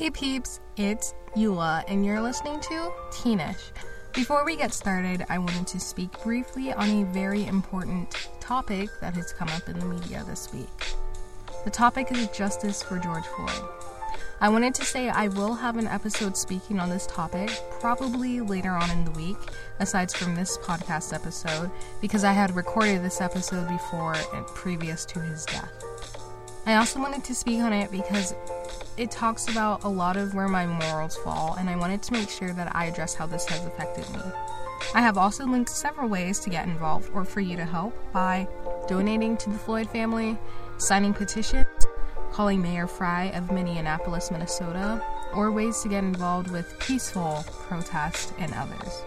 Hey peeps, it's Eula, and you're listening to Teenish. Before we get started, I wanted to speak briefly on a very important topic that has come up in the media this week. The topic is justice for George Floyd. I wanted to say I will have an episode speaking on this topic probably later on in the week, aside from this podcast episode, because I had recorded this episode before and previous to his death. I also wanted to speak on it because it talks about a lot of where my morals fall, and I wanted to make sure that I address how this has affected me. I have also linked several ways to get involved or for you to help by donating to the Floyd family, signing petitions, calling Mayor Frey of Minneapolis, Minnesota, or ways to get involved with peaceful protest and others.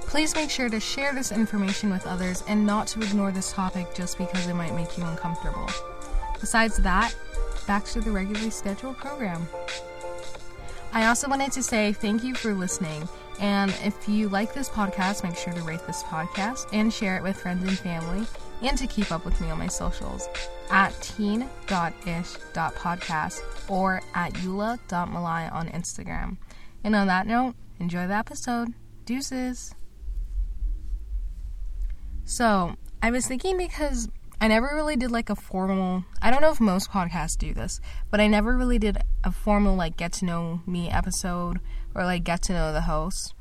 Please make sure to share this information with others and not to ignore this topic just because it might make you uncomfortable. Besides that, back to the regularly scheduled program. I also wanted to say thank you for listening. And if you like this podcast, make sure to rate this podcast and share it with friends and family, and to keep up with me on my socials at teen.ish.podcast or at eula.mlay on Instagram. And on that note, enjoy the episode. Deuces. So, I was thinking because I never really did like a formal, I don't know if most podcasts do this, but I never really did a formal like get to know me episode or like get to know the host.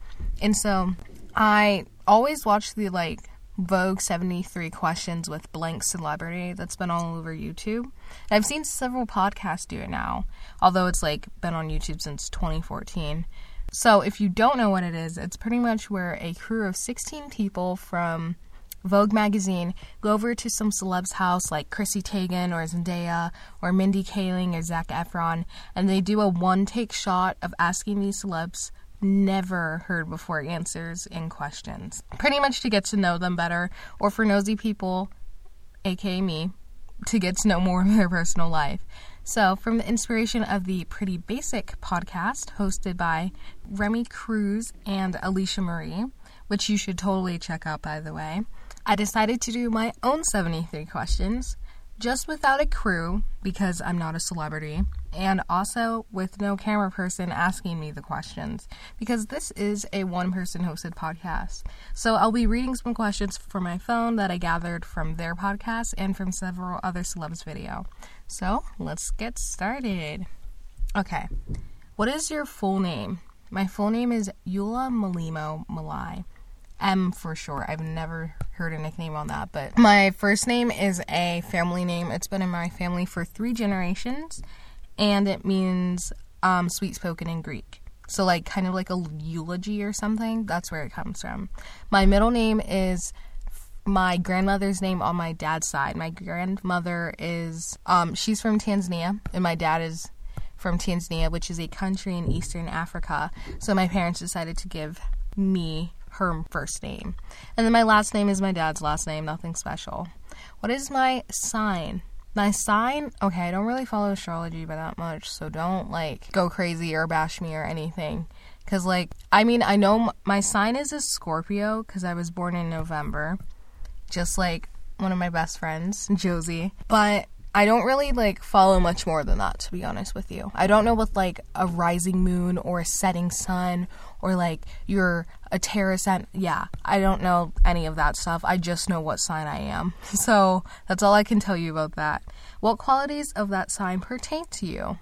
And so I always watch the like Vogue 73 questions with blank celebrity that's been all over YouTube. I've seen several podcasts do it now, although it's like been on YouTube since 2014. So if you don't know what it is, it's pretty much where a crew of 16 people from Vogue magazine go over to some celeb's house like Chrissy Teigen or Zendaya or Mindy Kaling or Zac Efron, and they do a one take shot of asking these celebs never heard before answers in questions. Pretty much to get to know them better, or for nosy people, aka me, to get to know more of their personal life. So, from the inspiration of the Pretty Basic podcast hosted by Remi Cruz and Alisha Marie, which you should totally check out by the way. I decided to do my own 73 questions, just without a crew because I'm not a celebrity, and also with no camera person asking me the questions because this is a one person hosted podcast. So I'll be reading some questions from my phone that I gathered from their podcast and from several other celebs' video. So let's get started. Okay, what is your full name? My full name is Eula Malimo Mlay. M for short. I've never heard a nickname on that, but my first name is a family name. It's been in my family for three generations, and it means um, sweet spoken in Greek. So, like, kind of like a eulogy or something. That's where it comes from. My middle name is my grandmother's name on my dad's side. My grandmother is, um, she's from Tanzania, and my dad is from Tanzania, which is a country in Eastern Africa. So, my parents decided to give me her first name. And then my last name is my dad's last name, nothing special. What is my sign? My sign, okay, I don't really follow astrology by that much, so don't like go crazy or bash me or anything. Cause like, I mean, I know my sign is a Scorpio because I was born in November, just like one of my best friends, Josie. But I don't really like follow much more than that, to be honest with you. I don't know what like a rising moon or a setting sun or like you're a Taurus and yeah, I don't know any of that stuff. I just know what sign I am. So that's all I can tell you about that. What qualities of that sign pertain to you?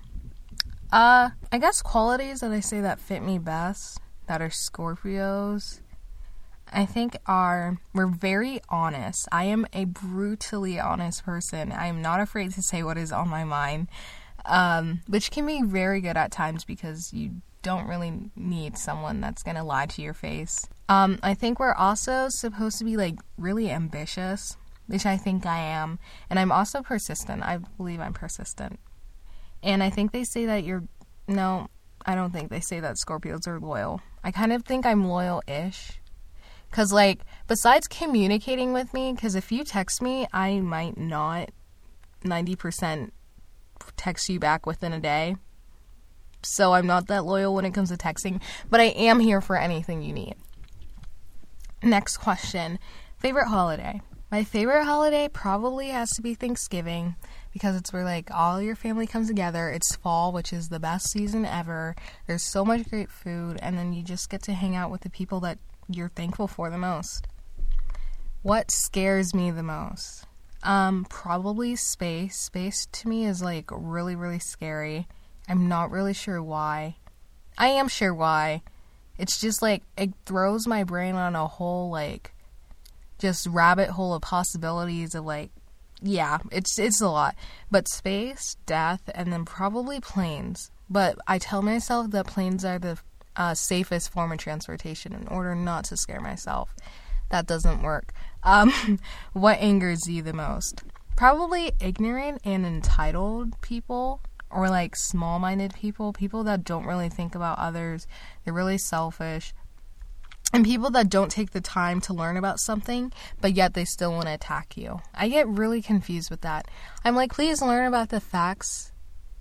Uh, I guess qualities that I say that fit me best that are Scorpios I think are we're very honest. I am a brutally honest person. I am not afraid to say what is on my mind, um, which can be very good at times because you don't really need someone that's gonna lie to your face. Um, I think we're also supposed to be like really ambitious, which I think I am, and I'm also persistent. I believe I'm persistent, and I think they say that you're no. I don't think they say that Scorpios are loyal. I kind of think I'm loyal ish because, like, besides communicating with me, because if you text me, I might not 90% text you back within a day. So I'm not that loyal when it comes to texting, but I am here for anything you need. Next question Favorite holiday? My favorite holiday probably has to be Thanksgiving because it's where like all your family comes together. It's fall, which is the best season ever. There's so much great food, and then you just get to hang out with the people that you're thankful for the most. What scares me the most? Um, probably space. Space to me is like really, really scary. I'm not really sure why. I am sure why. It's just like it throws my brain on a whole like just rabbit hole of possibilities of like yeah, it's it's a lot. But space, death, and then probably planes. But I tell myself that planes are the uh, safest form of transportation in order not to scare myself. That doesn't work. Um, what angers you the most? Probably ignorant and entitled people, or like small minded people, people that don't really think about others. They're really selfish. And people that don't take the time to learn about something, but yet they still want to attack you. I get really confused with that. I'm like, please learn about the facts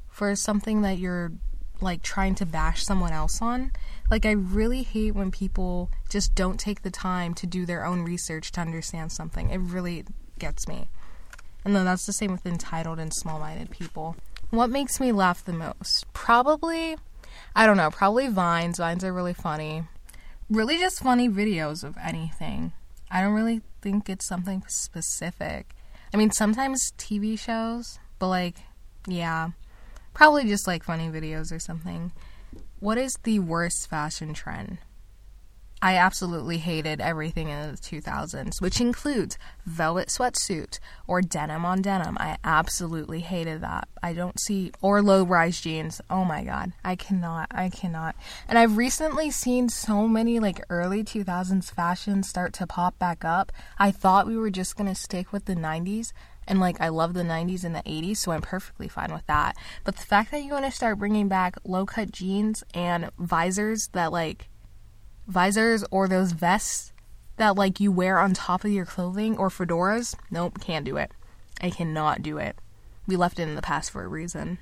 for something that you're like trying to bash someone else on. Like, I really hate when people just don't take the time to do their own research to understand something. It really gets me. And then that's the same with entitled and small minded people. What makes me laugh the most? Probably, I don't know, probably Vines. Vines are really funny. Really just funny videos of anything. I don't really think it's something specific. I mean, sometimes TV shows, but like, yeah. Probably just like funny videos or something. What is the worst fashion trend? I absolutely hated everything in the 2000s, which includes velvet sweatsuit or denim on denim. I absolutely hated that. I don't see, or low rise jeans. Oh my god. I cannot. I cannot. And I've recently seen so many like early 2000s fashions start to pop back up. I thought we were just going to stick with the 90s, and like I love the 90s and the 80s, so I'm perfectly fine with that. But the fact that you want to start bringing back low cut jeans and visors that like visors or those vests that like you wear on top of your clothing or fedoras, nope, can't do it. I cannot do it. We left it in the past for a reason.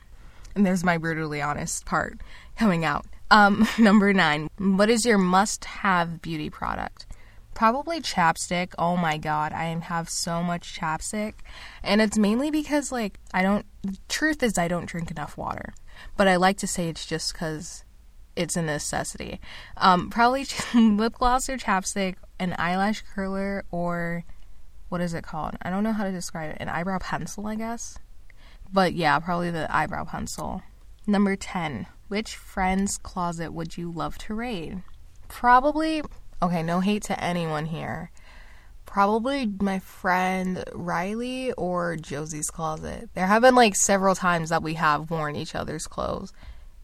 And there's my brutally honest part coming out. Um, number nine. What is your must have beauty product? Probably chapstick. Oh my god, I have so much chapstick. And it's mainly because, like, I don't. The truth is, I don't drink enough water. But I like to say it's just because it's a necessity. Um, probably lip gloss or chapstick, an eyelash curler, or what is it called? I don't know how to describe it. An eyebrow pencil, I guess. But yeah, probably the eyebrow pencil. Number 10. Which friend's closet would you love to raid? Probably okay, no hate to anyone here. Probably my friend Riley or Josie's closet. There have been like several times that we have worn each other's clothes.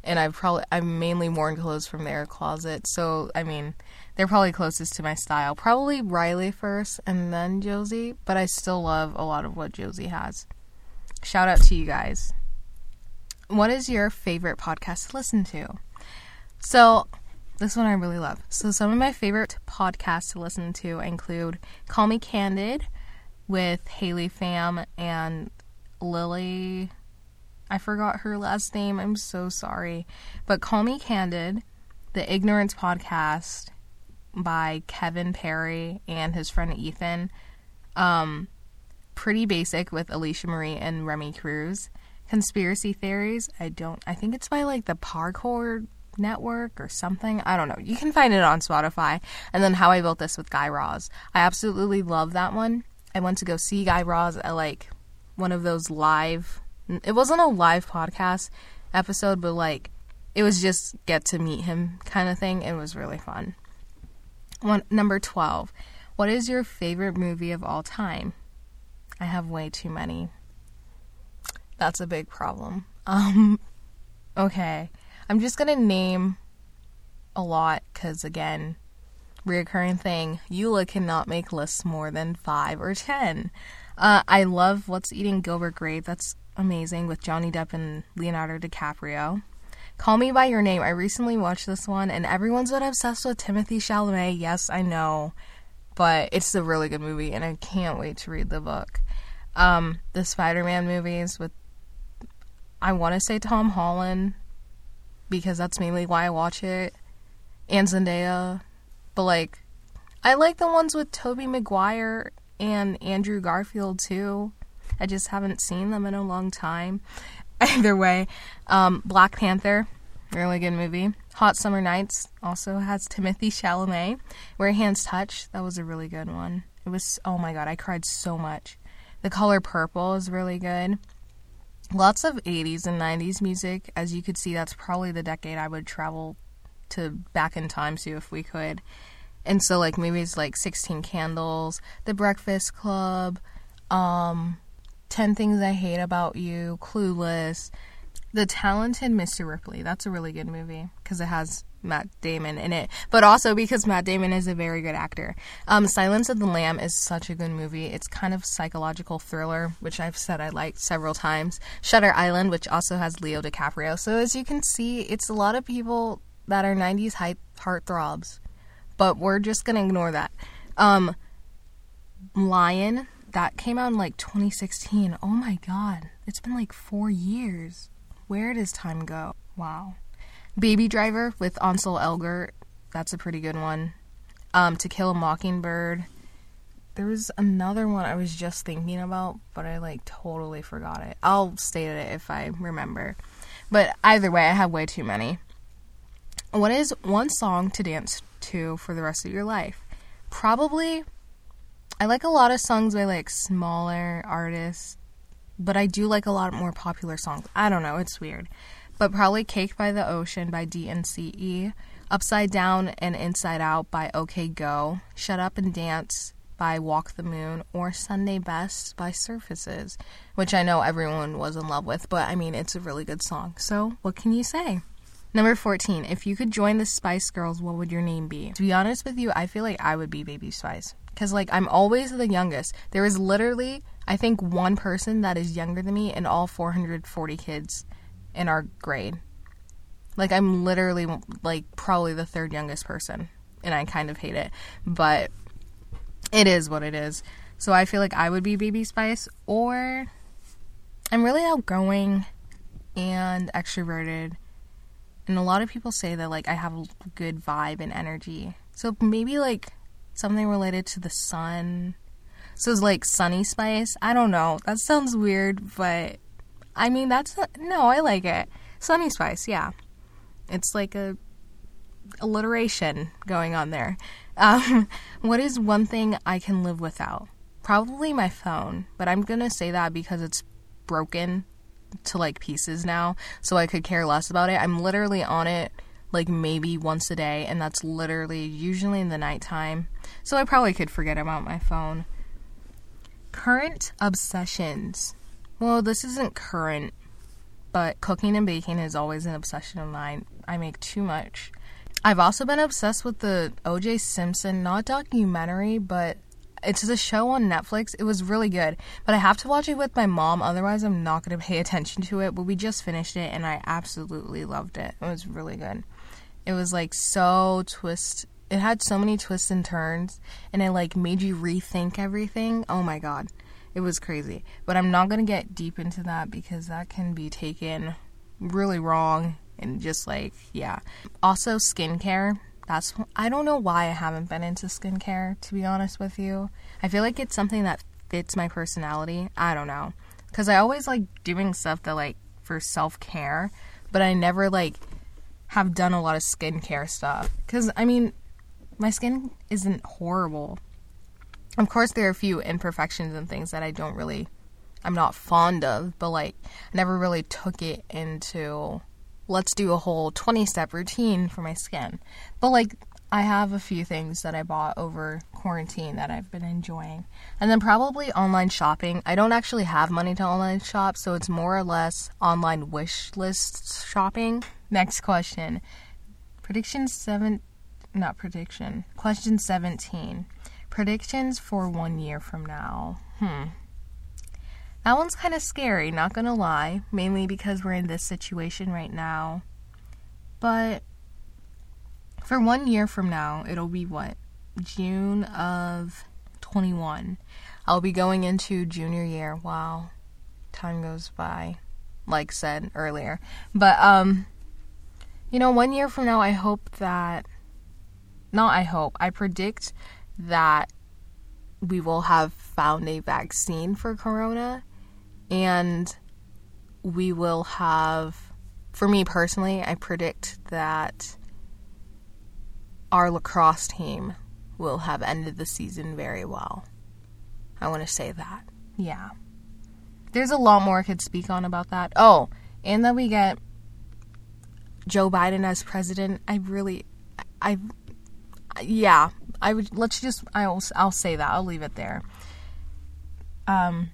And I've probably I've mainly worn clothes from their closet. So I mean, they're probably closest to my style. Probably Riley first and then Josie, but I still love a lot of what Josie has. Shout out to you guys. What is your favorite podcast to listen to? So, this one I really love. So, some of my favorite podcasts to listen to include Call Me Candid with Haley Pham and Lily. I forgot her last name. I'm so sorry. But Call Me Candid, the Ignorance Podcast by Kevin Perry and his friend Ethan. Um, Pretty Basic with Alisha Marie and Remi Cruz. Conspiracy Theories. I don't. I think it's by like the Parcast Network or something. I don't know. You can find it on Spotify. And then How I Built This with Guy Raz. I absolutely love that one. I went to go see Guy Raz at like one of those live. It wasn't a live podcast episode, but like it was just get to meet him kind of thing. It was really fun. One number twelve. What is your favorite movie of all time? I have way too many. That's a big problem. Um, okay. I'm just gonna name a lot because, again, reoccurring thing. Eula cannot make lists more than five or ten. Uh, I love What's Eating Gilbert Grape. That's amazing with Johnny Depp and Leonardo DiCaprio. Call Me by Your Name. I recently watched this one, and everyone's been obsessed with Timothée Chalamet. Yes, I know, but it's a really good movie, and I can't wait to read the book. Um, the Spider-Man movies with, I want to say Tom Holland, because that's mainly why I watch it, and Zendaya. But like, I like the ones with Tobey Maguire and Andrew Garfield too. I just haven't seen them in a long time. Either way, um, Black Panther, really good movie. Hot Summer Nights also has Timothée Chalamet. Where Hands Touch, that was a really good one. It was oh my god, I cried so much. The Color Purple is really good. Lots of 80s and 90s music. As you could see, that's probably the decade I would travel to back in time to if we could. And so like movies like 16 Candles, The Breakfast Club, um 10 Things I Hate About You, Clueless, The Talented Mr. Ripley. That's a really good movie because it has Matt Damon in it, but also because Matt Damon is a very good actor. Um, Silence of the Lamb is such a good movie. It's kind of psychological thriller, which I've said I liked several times. Shutter Island, which also has Leo DiCaprio. So as you can see, it's a lot of people that are 90s hype heartthrobs, but we're just gonna ignore that. Um, Lion that came out in like 2016. Oh my god, it's been like four years. Where does time go? Wow. Baby Driver with Ansel Elgort. That's a pretty good one. Um, to Kill a Mockingbird. There was another one I was just thinking about, but I like totally forgot it. I'll state it if I remember. But either way, I have way too many. What is one song to dance to for the rest of your life? Probably I like a lot of songs by like smaller artists, but I do like a lot more popular songs. I don't know, it's weird but probably Cake by the Ocean by DNCE, Upside Down and Inside Out by OK Go, Shut Up and Dance by Walk the Moon, or Sunday Best by Surfaces, which I know everyone was in love with, but I mean, it's a really good song. So, what can you say? Number 14. If you could join the Spice Girls, what would your name be? To be honest with you, I feel like I would be Baby Spice. Because, like, I'm always the youngest. There is literally, I think, one person that is younger than me in all 440 kids in our grade. Like I'm literally like probably the third youngest person and I kind of hate it, but it is what it is. So I feel like I would be Baby Spice or I'm really outgoing and extroverted. And a lot of people say that like I have a good vibe and energy. So maybe like something related to the sun. So it's like Sunny Spice. I don't know. That sounds weird, but I mean, that's a, no, I like it. Sunny Spice, yeah. It's like a alliteration going on there. Um, what is one thing I can live without? Probably my phone, but I'm gonna say that because it's broken to like pieces now, so I could care less about it. I'm literally on it like maybe once a day, and that's literally usually in the nighttime. So I probably could forget about my phone. Current obsessions. Well, this isn't current, but cooking and baking is always an obsession of mine. I make too much. I've also been obsessed with the OJ Simpson, not documentary, but it's a show on Netflix. It was really good, but I have to watch it with my mom, otherwise, I'm not going to pay attention to it. But we just finished it and I absolutely loved it. It was really good. It was like so twist. It had so many twists and turns, and it like made you rethink everything. Oh my god. It was crazy. But I'm not going to get deep into that because that can be taken really wrong and just like, yeah. Also, skincare. That's I don't know why I haven't been into skincare to be honest with you. I feel like it's something that fits my personality. I don't know. Cuz I always like doing stuff that like for self-care, but I never like have done a lot of skincare stuff cuz I mean my skin isn't horrible of course, there are a few imperfections and things that I don't really, I'm not fond of, but like, never really took it into, let's do a whole 20 step routine for my skin. But like, I have a few things that I bought over quarantine that I've been enjoying. And then probably online shopping. I don't actually have money to online shop, so it's more or less online wish list shopping. Next question. Prediction 7 not prediction. Question 17. Predictions for one year from now. Hmm. That one's kind of scary, not gonna lie, mainly because we're in this situation right now. But for one year from now, it'll be what? June of 21. I'll be going into junior year. Wow. Time goes by, like said earlier. But, um, you know, one year from now, I hope that, not I hope, I predict that we will have found a vaccine for corona and we will have, for me personally, I predict that our lacrosse team will have ended the season very well. I want to say that. Yeah. There's a lot more I could speak on about that. Oh, and that we get Joe Biden as president. I really, I, yeah, I would, let's just, I'll, I'll say that. I'll leave it there. Um,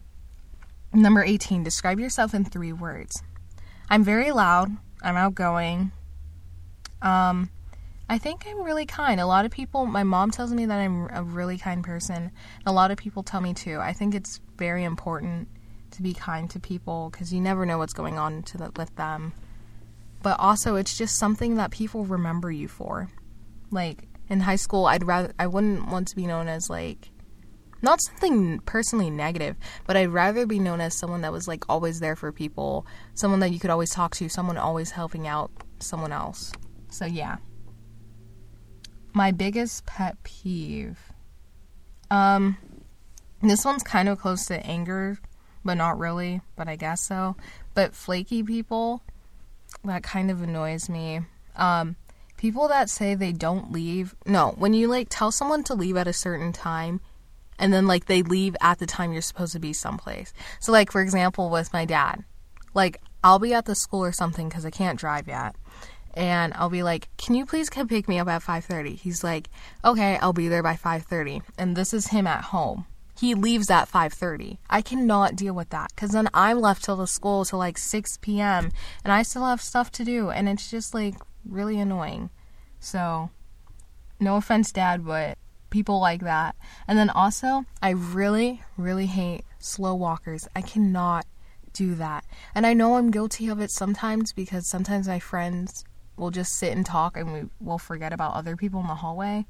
number 18, describe yourself in three words. I'm very loud. I'm outgoing. Um, I think I'm really kind. A lot of people, my mom tells me that I'm a really kind person. A lot of people tell me too. I think it's very important to be kind to people because you never know what's going on the, with them. But also, it's just something that people remember you for. Like in high school, I'd rather I wouldn't want to be known as like not something personally negative, but I'd rather be known as someone that was like always there for people, someone that you could always talk to, someone always helping out someone else. So yeah my biggest pet peeve. Um, this one's kind of close to anger, but not really, but I guess so. But flaky people, that kind of annoys me. Um, people that say they don't leave. No, when you like tell someone to leave at a certain time, and then like they leave at the time you're supposed to be someplace. So, like for example, with my dad, like I'll be at the school or something because I can't drive yet and I'll be like, "Can you please come pick me up at 5:30?" He's like, "Okay, I'll be there by 5:30." And this is him at home. He leaves at 5:30. I cannot deal with that cuz then I'm left till the school till like 6 p.m. and I still have stuff to do and it's just like really annoying. So, no offense dad, but people like that. And then also, I really really hate slow walkers. I cannot do that. And I know I'm guilty of it sometimes because sometimes my friends we'll just sit and talk and we will forget about other people in the hallway.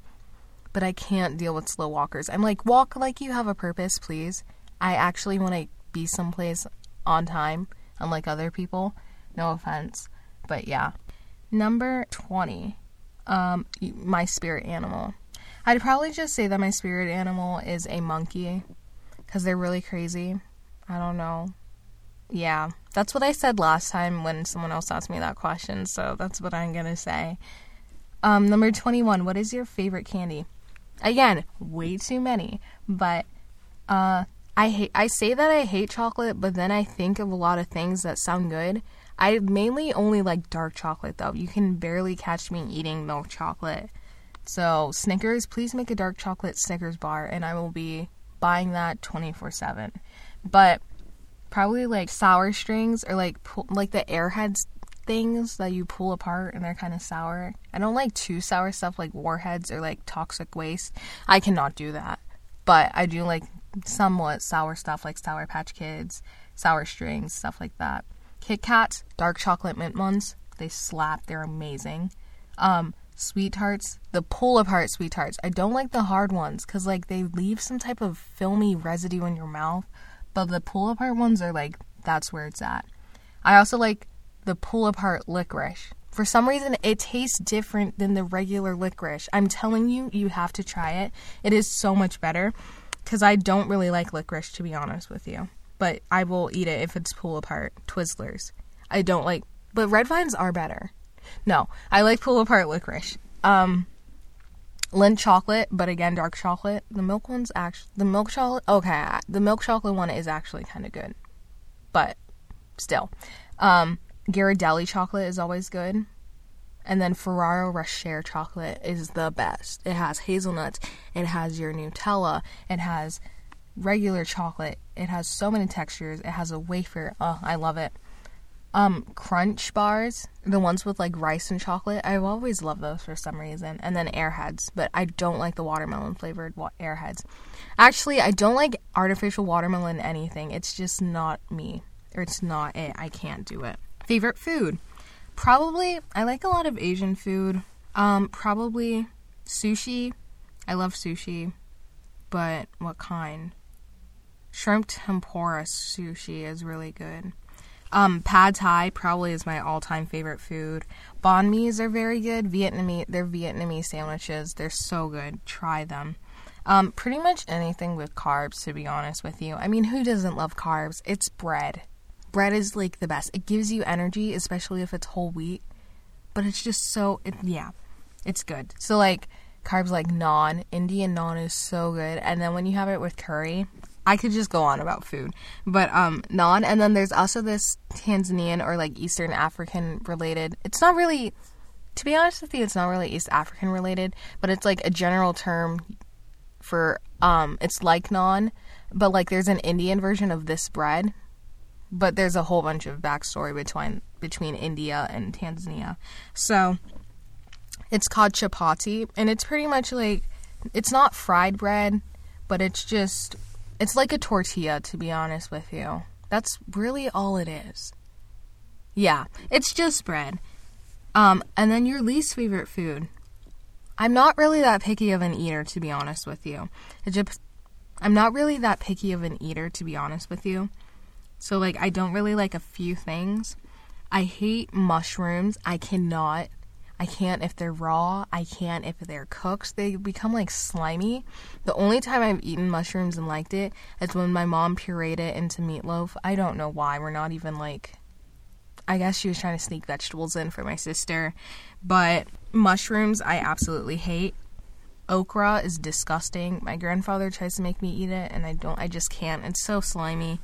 But I can't deal with slow walkers. I'm like, walk like you have a purpose, please. I actually want to be someplace on time, unlike other people. No offense. But yeah. Number 20. Um, my spirit animal. I'd probably just say that my spirit animal is a monkey because they're really crazy. I don't know. Yeah, that's what I said last time when someone else asked me that question, so that's what I'm gonna say. Um, number 21, what is your favorite candy? Again, way too many, but uh, I hate. I say that I hate chocolate, but then I think of a lot of things that sound good. I mainly only like dark chocolate though. You can barely catch me eating milk chocolate. So Snickers, please make a dark chocolate Snickers bar, and I will be buying that 24/7. But probably like sour strings or like pull, like the airheads things that you pull apart and they're kind of sour. I don't like too sour stuff like warheads or like toxic waste. I cannot do that. But I do like somewhat sour stuff like Sour Patch Kids, sour strings, stuff like that. Kit Kats, dark chocolate mint ones, they slap. They're amazing. Um, sweet tarts, the pull apart sweet tarts. I don't like the hard ones because like they leave some type of filmy residue in your mouth. But the pull apart ones are like, that's where it's at. I also like the pull apart licorice. For some reason, it tastes different than the regular licorice. I'm telling you, you have to try it. It is so much better because I don't really like licorice, to be honest with you. But I will eat it if it's pull apart Twizzlers. I don't like, but red vines are better. No, I like pull apart licorice. Um, Lindt chocolate, but again, dark chocolate. The milk one's actually the milk chocolate. Okay, the milk chocolate one is actually kind of good, but still, um, Ghirardelli chocolate is always good, and then Ferrero Rocher chocolate is the best. It has hazelnuts, it has your Nutella, it has regular chocolate. It has so many textures. It has a wafer. Oh, I love it. Um, crunch bars, the ones with like rice and chocolate. I've always loved those for some reason. And then airheads, but I don't like the watermelon flavored wa- airheads. Actually, I don't like artificial watermelon anything. It's just not me. Or it's not it. I can't do it. Favorite food? Probably, I like a lot of Asian food. Um, probably sushi. I love sushi. But what kind? Shrimp tempura sushi is really good. Um, pad thai probably is my all-time favorite food. Banh mi's are very good. Vietnamese, they're Vietnamese sandwiches. They're so good. Try them. Um, pretty much anything with carbs, to be honest with you. I mean, who doesn't love carbs? It's bread. Bread is like the best. It gives you energy, especially if it's whole wheat. But it's just so, it, yeah, it's good. So, like, carbs like naan, Indian naan is so good. And then when you have it with curry, I could just go on about food, but um, naan. And then there's also this Tanzanian or like Eastern African related. It's not really, to be honest with you, it's not really East African related, but it's like a general term for um, it's like naan, but like there's an Indian version of this bread, but there's a whole bunch of backstory between between India and Tanzania. So it's called chapati, and it's pretty much like it's not fried bread, but it's just it's like a tortilla, to be honest with you. That's really all it is. Yeah, it's just bread. Um, and then your least favorite food. I'm not really that picky of an eater, to be honest with you. Just, I'm not really that picky of an eater, to be honest with you. So, like, I don't really like a few things. I hate mushrooms. I cannot I can't if they're raw. I can't if they're cooked. They become like slimy. The only time I've eaten mushrooms and liked it is when my mom pureed it into meatloaf. I don't know why. We're not even like. I guess she was trying to sneak vegetables in for my sister. But mushrooms, I absolutely hate. Okra is disgusting. My grandfather tries to make me eat it, and I don't. I just can't. It's so slimy.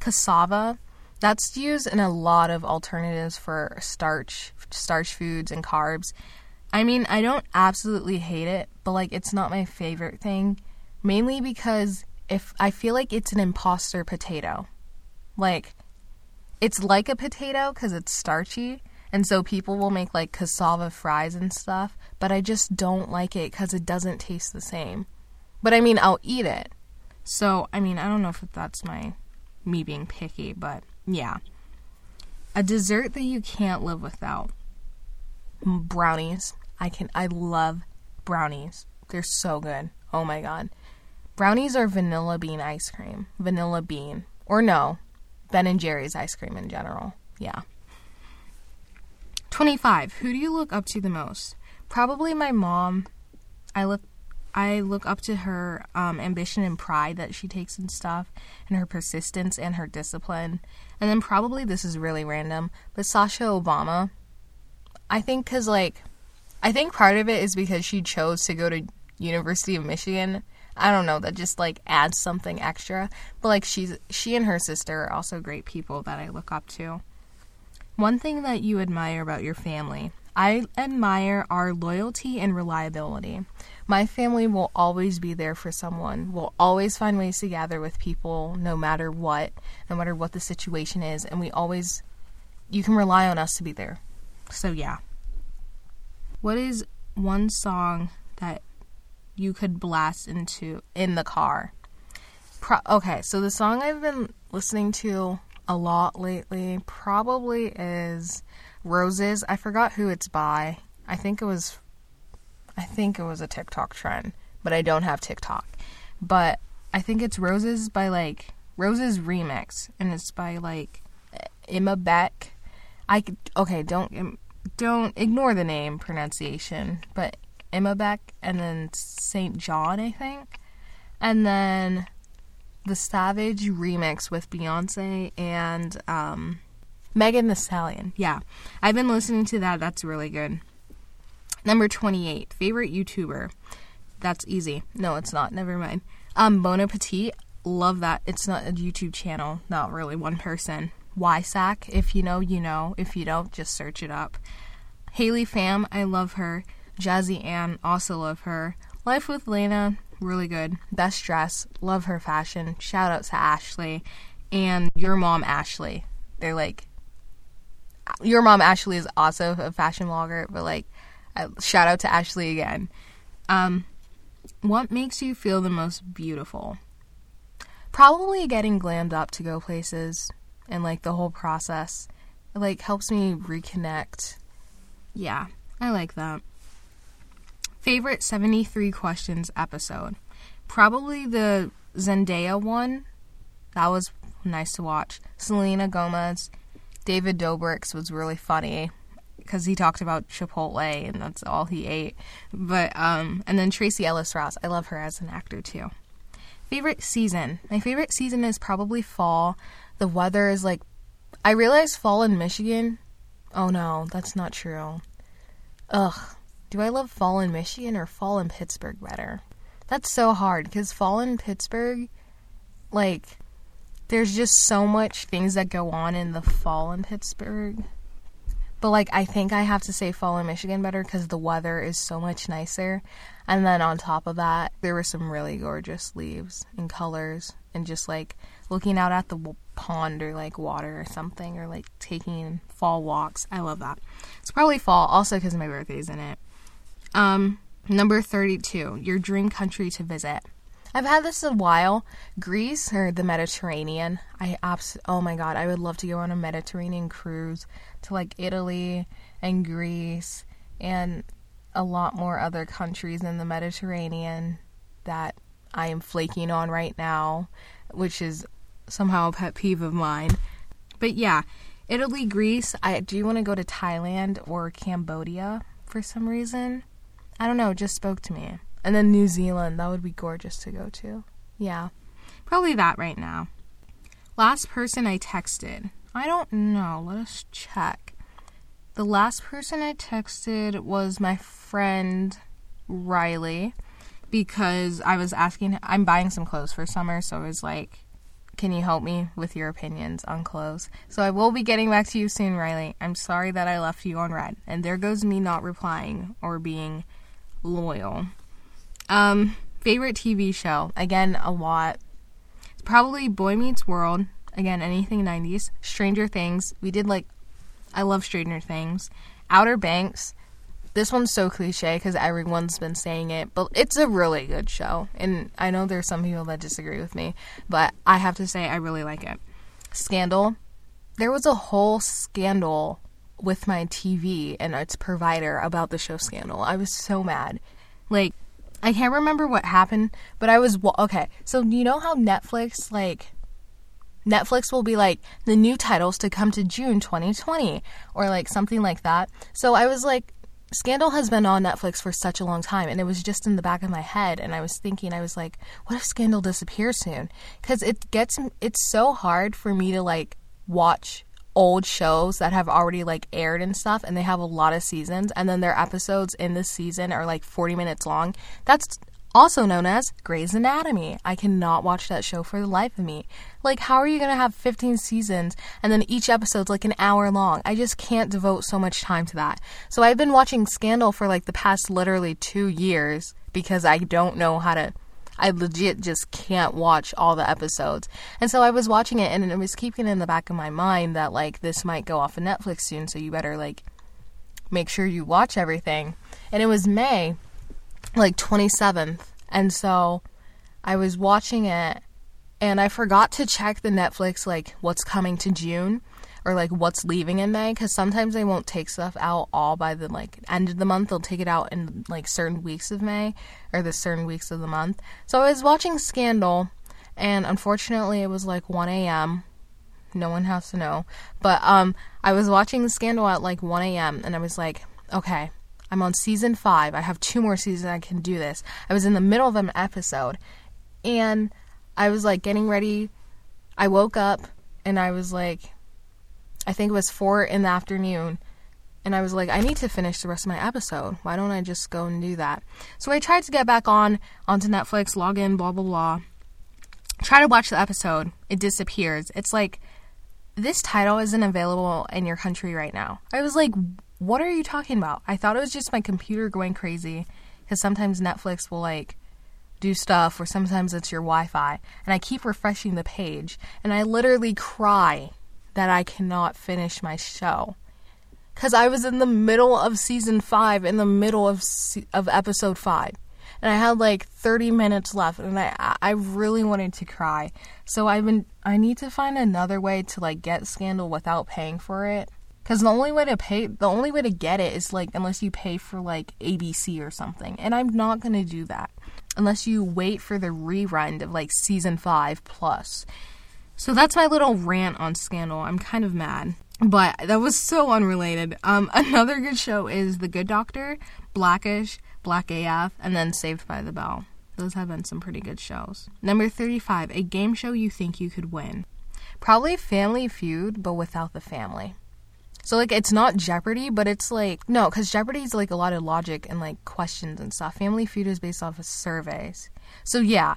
Cassava, that's used in a lot of alternatives for starch, starch foods and carbs. I mean, I don't absolutely hate it, but like it's not my favorite thing, mainly because if I feel like it's an imposter potato. Like it's like a potato cuz it's starchy, and so people will make like cassava fries and stuff, but I just don't like it cuz it doesn't taste the same. But I mean, I'll eat it. So, I mean, I don't know if that's my me being picky, but yeah. A dessert that you can't live without. Brownies. I can I love brownies. They're so good. Oh my god. Brownies are vanilla bean ice cream. Vanilla bean. Or no. Ben and Jerry's ice cream in general. Yeah. 25. Who do you look up to the most? Probably my mom. I look I look up to her um, ambition and pride that she takes and stuff, and her persistence and her discipline. And then probably this is really random, but Sasha Obama. I think because like, I think part of it is because she chose to go to University of Michigan. I don't know that just like adds something extra. But like she's she and her sister are also great people that I look up to. One thing that you admire about your family. I admire our loyalty and reliability. My family will always be there for someone. We'll always find ways to gather with people no matter what, no matter what the situation is, and we always you can rely on us to be there. So yeah. What is one song that you could blast into in the car? Pro- okay, so the song I've been listening to a lot lately probably is Roses. I forgot who it's by. I think it was I think it was a TikTok trend, but I don't have TikTok. But I think it's Roses by like Roses remix, and it's by like Imanbek. I okay, don't don't ignore the name pronunciation, but Imanbek, and then SAINt JHN, I think, and then the Savage remix with Beyonce and um, Megan Thee Stallion. Yeah, I've been listening to that. That's really good. Number 28, favorite YouTuber. That's easy. No, it's not. Never mind. Um, Bon Appetit. Love that. It's not a YouTube channel. Not really one person. Wysack. If you know, you know. If you don't, just search it up. Haley Pham. I love her. Jazzy Ann. Also love her. Life with Lena. Really good. Best dress. Love her fashion. Shout out to Ashley. And your mom, Ashley. They're like. Your mom, Ashley, is also a fashion blogger, but like shout out to Ashley again. Um, what makes you feel the most beautiful? Probably getting glammed up to go places and like the whole process. It, like helps me reconnect. Yeah, I like that. Favorite 73 questions episode. Probably the Zendaya one. That was nice to watch. Selena Gomez, David Dobrik's was really funny because he talked about Chipotle and that's all he ate. But um, and then Tracee Ellis Ross, I love her as an actor too. Favorite season? My favorite season is probably fall. The weather is like, I realize fall in Michigan. Oh no, that's not true. Ugh, do I love fall in Michigan or fall in Pittsburgh better? That's so hard because fall in Pittsburgh, like, there's just so much things that go on in the fall in Pittsburgh. But like I think I have to say fall in Michigan better because the weather is so much nicer. And then on top of that, there were some really gorgeous leaves and colors, and just like looking out at the pond or like water or something, or like taking fall walks. I love that. It's probably fall, also because my birthday's in it. Um, number thirty-two, your dream country to visit. I've had this a while. Greece or the Mediterranean. I abs- oh my god, I would love to go on a Mediterranean cruise to like Italy and Greece and a lot more other countries in the Mediterranean that I am flaking on right now, which is somehow a pet peeve of mine. But yeah, Italy, Greece. I do want to go to Thailand or Cambodia for some reason. I don't know, just spoke to me. And then New Zealand, that would be gorgeous to go to. Yeah. Probably that right now. Last person I texted. I don't know. Let us check. The last person I texted was my friend Riley because I was asking I'm buying some clothes for summer, so I was like, can you help me with your opinions on clothes? So I will be getting back to you soon, Riley. I'm sorry that I left you on red. And there goes me not replying or being loyal. Um, favorite TV show? Again, a lot. It's probably Boy Meets World. Again, anything 90s. Stranger Things. We did like, I love Stranger Things. Outer Banks. This one's so cliche because everyone's been saying it, but it's a really good show. And I know there's some people that disagree with me, but I have to say I really like it. Scandal. There was a whole scandal with my TV and its provider about the show Scandal. I was so mad. Like, I can't remember what happened, but I was okay. So you know how Netflix like Netflix will be like the new titles to come to June 2020 or like something like that. So I was like Scandal has been on Netflix for such a long time and it was just in the back of my head and I was thinking I was like what if Scandal disappears soon? Cuz it gets it's so hard for me to like watch old shows that have already like aired and stuff and they have a lot of seasons and then their episodes in the season are like 40 minutes long. That's also known as Grey's Anatomy. I cannot watch that show for the life of me. Like, how are you going to have 15 seasons and then each episode's like an hour long? I just can't devote so much time to that. So I've been watching Scandal for like the past literally two years because I don't know how to I legit just can't watch all the episodes. And so I was watching it and it was keeping in the back of my mind that like this might go off of Netflix soon, so you better like make sure you watch everything. And it was May like 27th. And so I was watching it and I forgot to check the Netflix like what's coming to June or like what's leaving in May because sometimes they won't take stuff out all by the like end of the month. They'll take it out in like certain weeks of May or the certain weeks of the month. So I was watching Scandal, and unfortunately it was like 1 a.m. No one has to know, but um, I was watching Scandal at like 1 a.m. and I was like, okay. I'm on season five. I have two more seasons. I can do this. I was in the middle of an episode, and I was like getting ready. I woke up and I was like, I think it was four in the afternoon. And I was like, I need to finish the rest of my episode. Why don't I just go and do that? So I tried to get back on onto Netflix, log in, blah blah blah. Try to watch the episode. It disappears. It's like this title isn't available in your country right now. I was like, what are you talking about? I thought it was just my computer going crazy because sometimes Netflix will like do stuff or sometimes it's your Wi-Fi and I keep refreshing the page and I literally cry that I cannot finish my show. Cuz I was in the middle of season 5 in the middle of se- of episode 5 and I had like 30 minutes left and I I really wanted to cry. So I've been I need to find another way to like get Scandal without paying for it. Cuz the only way to pay the only way to get it is like unless you pay for like ABC or something. And I'm not going to do that unless you wait for the rerun of like season 5 plus. So that's my little rant on Scandal. I'm kind of mad. But that was so unrelated. Um, another good show is The Good Doctor, Blackish, Black AF, and then Saved by the Bell. Those have been some pretty good shows. Number 35, a game show you think you could win. Probably Family Feud, but without the family. So like it's not Jeopardy, but it's like no, because Jeopardy is like a lot of logic and like questions and stuff. Family Feud is based off of surveys. So yeah,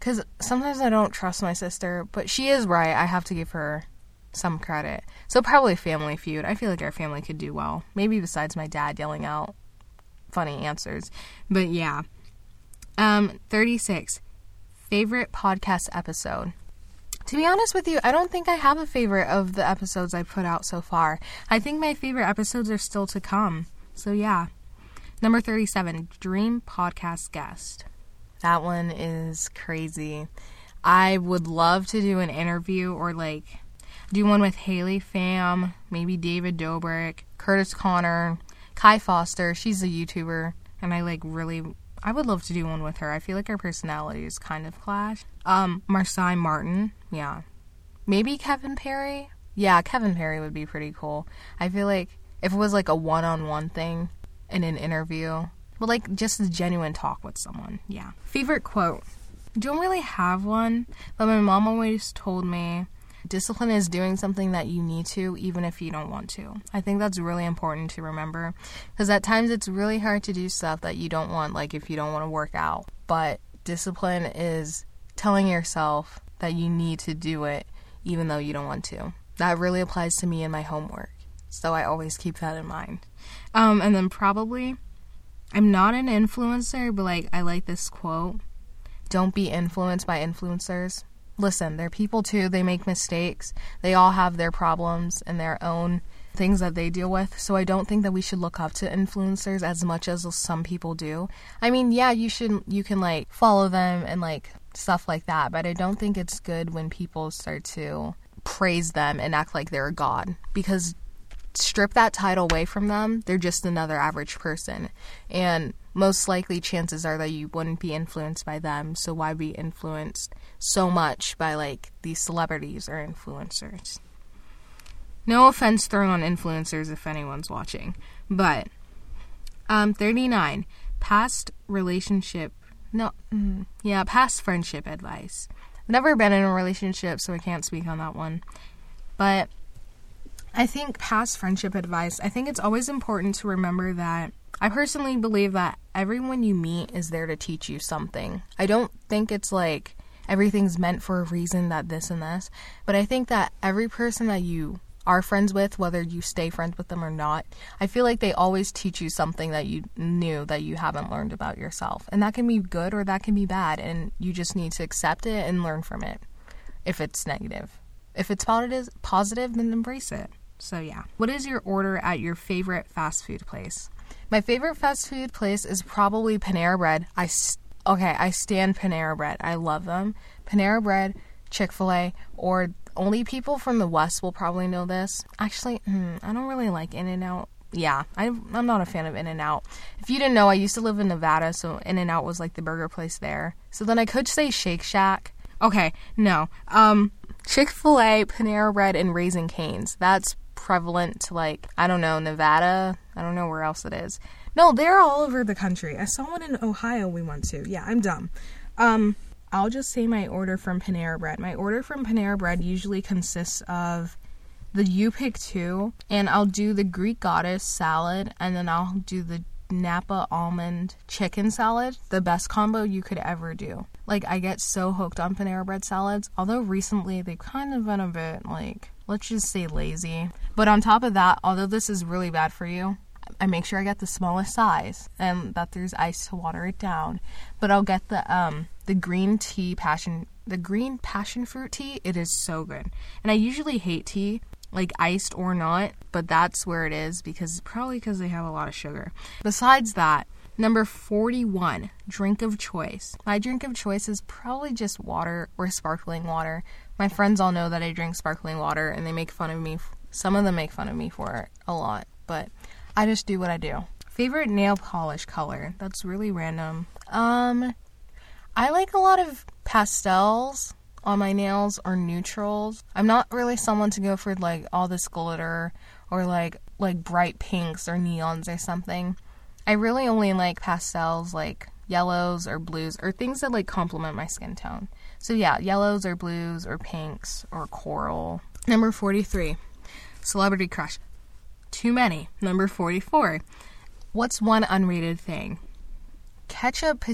because sometimes I don't trust my sister, but she is right. I have to give her some credit. So probably Family Feud. I feel like our family could do well. Maybe besides my dad yelling out funny answers, but yeah. Um, thirty six. Favorite podcast episode. To be honest with you, I don't think I have a favorite of the episodes I put out so far. I think my favorite episodes are still to come. So, yeah. Number 37, Dream Podcast Guest. That one is crazy. I would love to do an interview or like do one with Haley Pham, maybe David Dobrik, Curtis Conner, Kai Foster. She's a YouTuber, and I like really I would love to do one with her. I feel like our personalities kind of clash. Um, Marsai Martin, yeah. Maybe Kevin Perry? Yeah, Kevin Perry would be pretty cool. I feel like if it was like a one on one thing in an interview, but like just a genuine talk with someone, yeah. Favorite quote? Don't really have one, but my mom always told me discipline is doing something that you need to, even if you don't want to. I think that's really important to remember because at times it's really hard to do stuff that you don't want, like if you don't want to work out. But discipline is telling yourself that you need to do it, even though you don't want to. That really applies to me in my homework. So I always keep that in mind. Um, and then probably, I'm not an influencer, but like I like this quote don't be influenced by influencers listen, they're people too. They make mistakes. They all have their problems and their own things that they deal with. So I don't think that we should look up to influencers as much as some people do. I mean, yeah, you should you can like follow them and like stuff like that, but I don't think it's good when people start to praise them and act like they're a god because strip that title away from them, they're just another average person. And most likely chances are that you wouldn't be influenced by them, so why be influenced so much by like these celebrities or influencers? No offense thrown on influencers if anyone's watching, but um 39 past relationship no mm, yeah, past friendship advice. Never been in a relationship, so I can't speak on that one. But I think past friendship advice, I think it's always important to remember that I personally believe that everyone you meet is there to teach you something. I don't think it's like everything's meant for a reason that this and this, but I think that every person that you are friends with, whether you stay friends with them or not, I feel like they always teach you something that you knew that you haven't learned about yourself. And that can be good or that can be bad, and you just need to accept it and learn from it if it's negative. If it's positive, positive, then embrace it. So yeah. What is your order at your favorite fast food place? My favorite fast food place is probably Panera Bread. I st- okay, I stand Panera Bread. I love them. Panera Bread, Chick Fil A, or only people from the West will probably know this. Actually, hmm, I don't really like In and Out. Yeah, I'm, I'm not a fan of In and Out. If you didn't know, I used to live in Nevada, so In and Out was like the burger place there. So then I could say Shake Shack. Okay, no. Um, Chick Fil A, Panera Bread, and Raising Canes. That's prevalent to like I don't know Nevada. I don't know where else it is. No, they're all over the country. I saw one in Ohio we went to. Yeah, I'm dumb. Um, I'll just say my order from Panera Bread. My order from Panera Bread usually consists of the you pick two, and I'll do the Greek goddess salad, and then I'll do the Napa almond chicken salad, the best combo you could ever do. Like, I get so hooked on Panera Bread salads, although recently they've kind of been a bit, like, let's just say lazy. But on top of that, although this is really bad for you, I make sure I get the smallest size and that there's ice to water it down. But I'll get the um the green tea passion the green passion fruit tea. It is so good. And I usually hate tea, like iced or not, but that's where it is because probably because they have a lot of sugar. Besides that, number 41, drink of choice. My drink of choice is probably just water or sparkling water. My friends all know that I drink sparkling water and they make fun of me. Some of them make fun of me for it a lot, but I just do what I do. Favorite nail polish color? That's really random. Um I like a lot of pastels on my nails or neutrals. I'm not really someone to go for like all this glitter or like like bright pinks or neons or something. I really only like pastels like yellows or blues or things that like complement my skin tone. So yeah, yellows or blues or pinks or coral. Number 43. Celebrity crush. Too many. Number 44. What's one unrated thing? Ketchup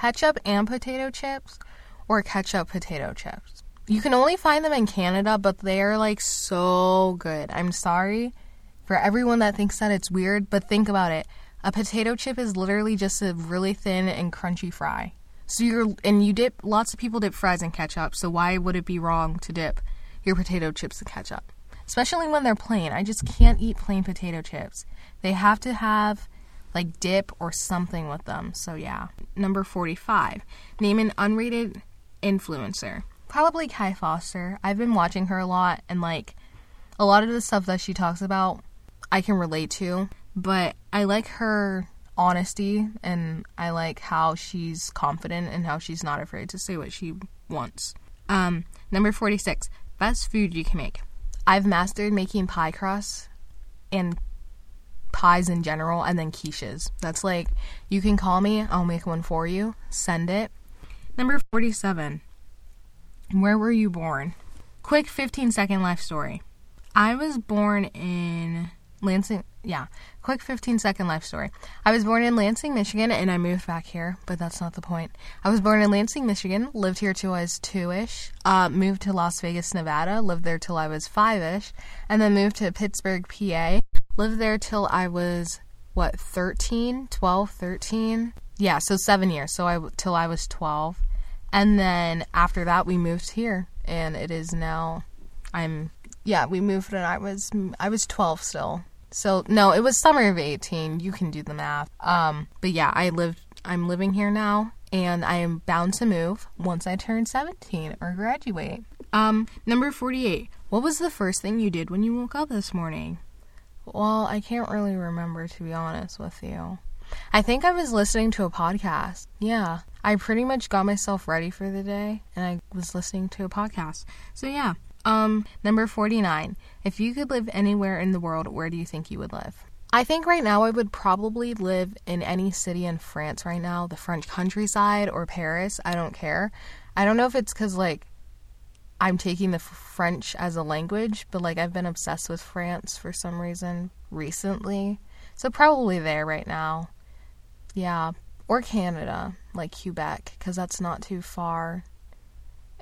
ketchup and potato chips or ketchup potato chips. You can only find them in Canada, but they're like so good. I'm sorry for everyone that thinks that it's weird, but think about it. A potato chip is literally just a really thin and crunchy fry. So you're and you dip lots of people dip fries in ketchup, so why would it be wrong to dip your potato chips in ketchup? Especially when they're plain. I just can't eat plain potato chips. They have to have like dip or something with them. So yeah. Number 45. Name an unrated influencer. Probably Kai Foster. I've been watching her a lot and like a lot of the stuff that she talks about I can relate to, but I like her honesty and I like how she's confident and how she's not afraid to say what she wants. Um, number 46. Best food you can make. I've mastered making pie crust and pies in general and then quiches. That's like, you can call me, I'll make one for you. Send it. Number 47. Where were you born? Quick 15 second life story. I was born in Lansing, yeah, quick 15 second life story. I was born in Lansing, Michigan, and I moved back here, but that's not the point. I was born in Lansing, Michigan, lived here till I was two ish, uh, moved to Las Vegas, Nevada, lived there till I was five ish, and then moved to Pittsburgh, PA, lived there till I was, what, 13, 12, 13? Yeah, so seven years, so I, till I was 12. And then after that, we moved here, and it is now, I'm yeah, we moved when I was I was 12 still. So no, it was summer of 18. You can do the math. Um, but yeah, I lived. I'm living here now, and I am bound to move once I turn 17 or graduate. Um, number 48. What was the first thing you did when you woke up this morning? Well, I can't really remember to be honest with you. I think I was listening to a podcast. Yeah. I pretty much got myself ready for the day and I was listening to a podcast. So yeah, um, number 49. If you could live anywhere in the world, where do you think you would live? I think right now I would probably live in any city in France right now, the French countryside or Paris. I don't care. I don't know if it's because, like, I'm taking the French as a language, but, like, I've been obsessed with France for some reason recently. So, probably there right now. Yeah. Or Canada, like Quebec, because that's not too far.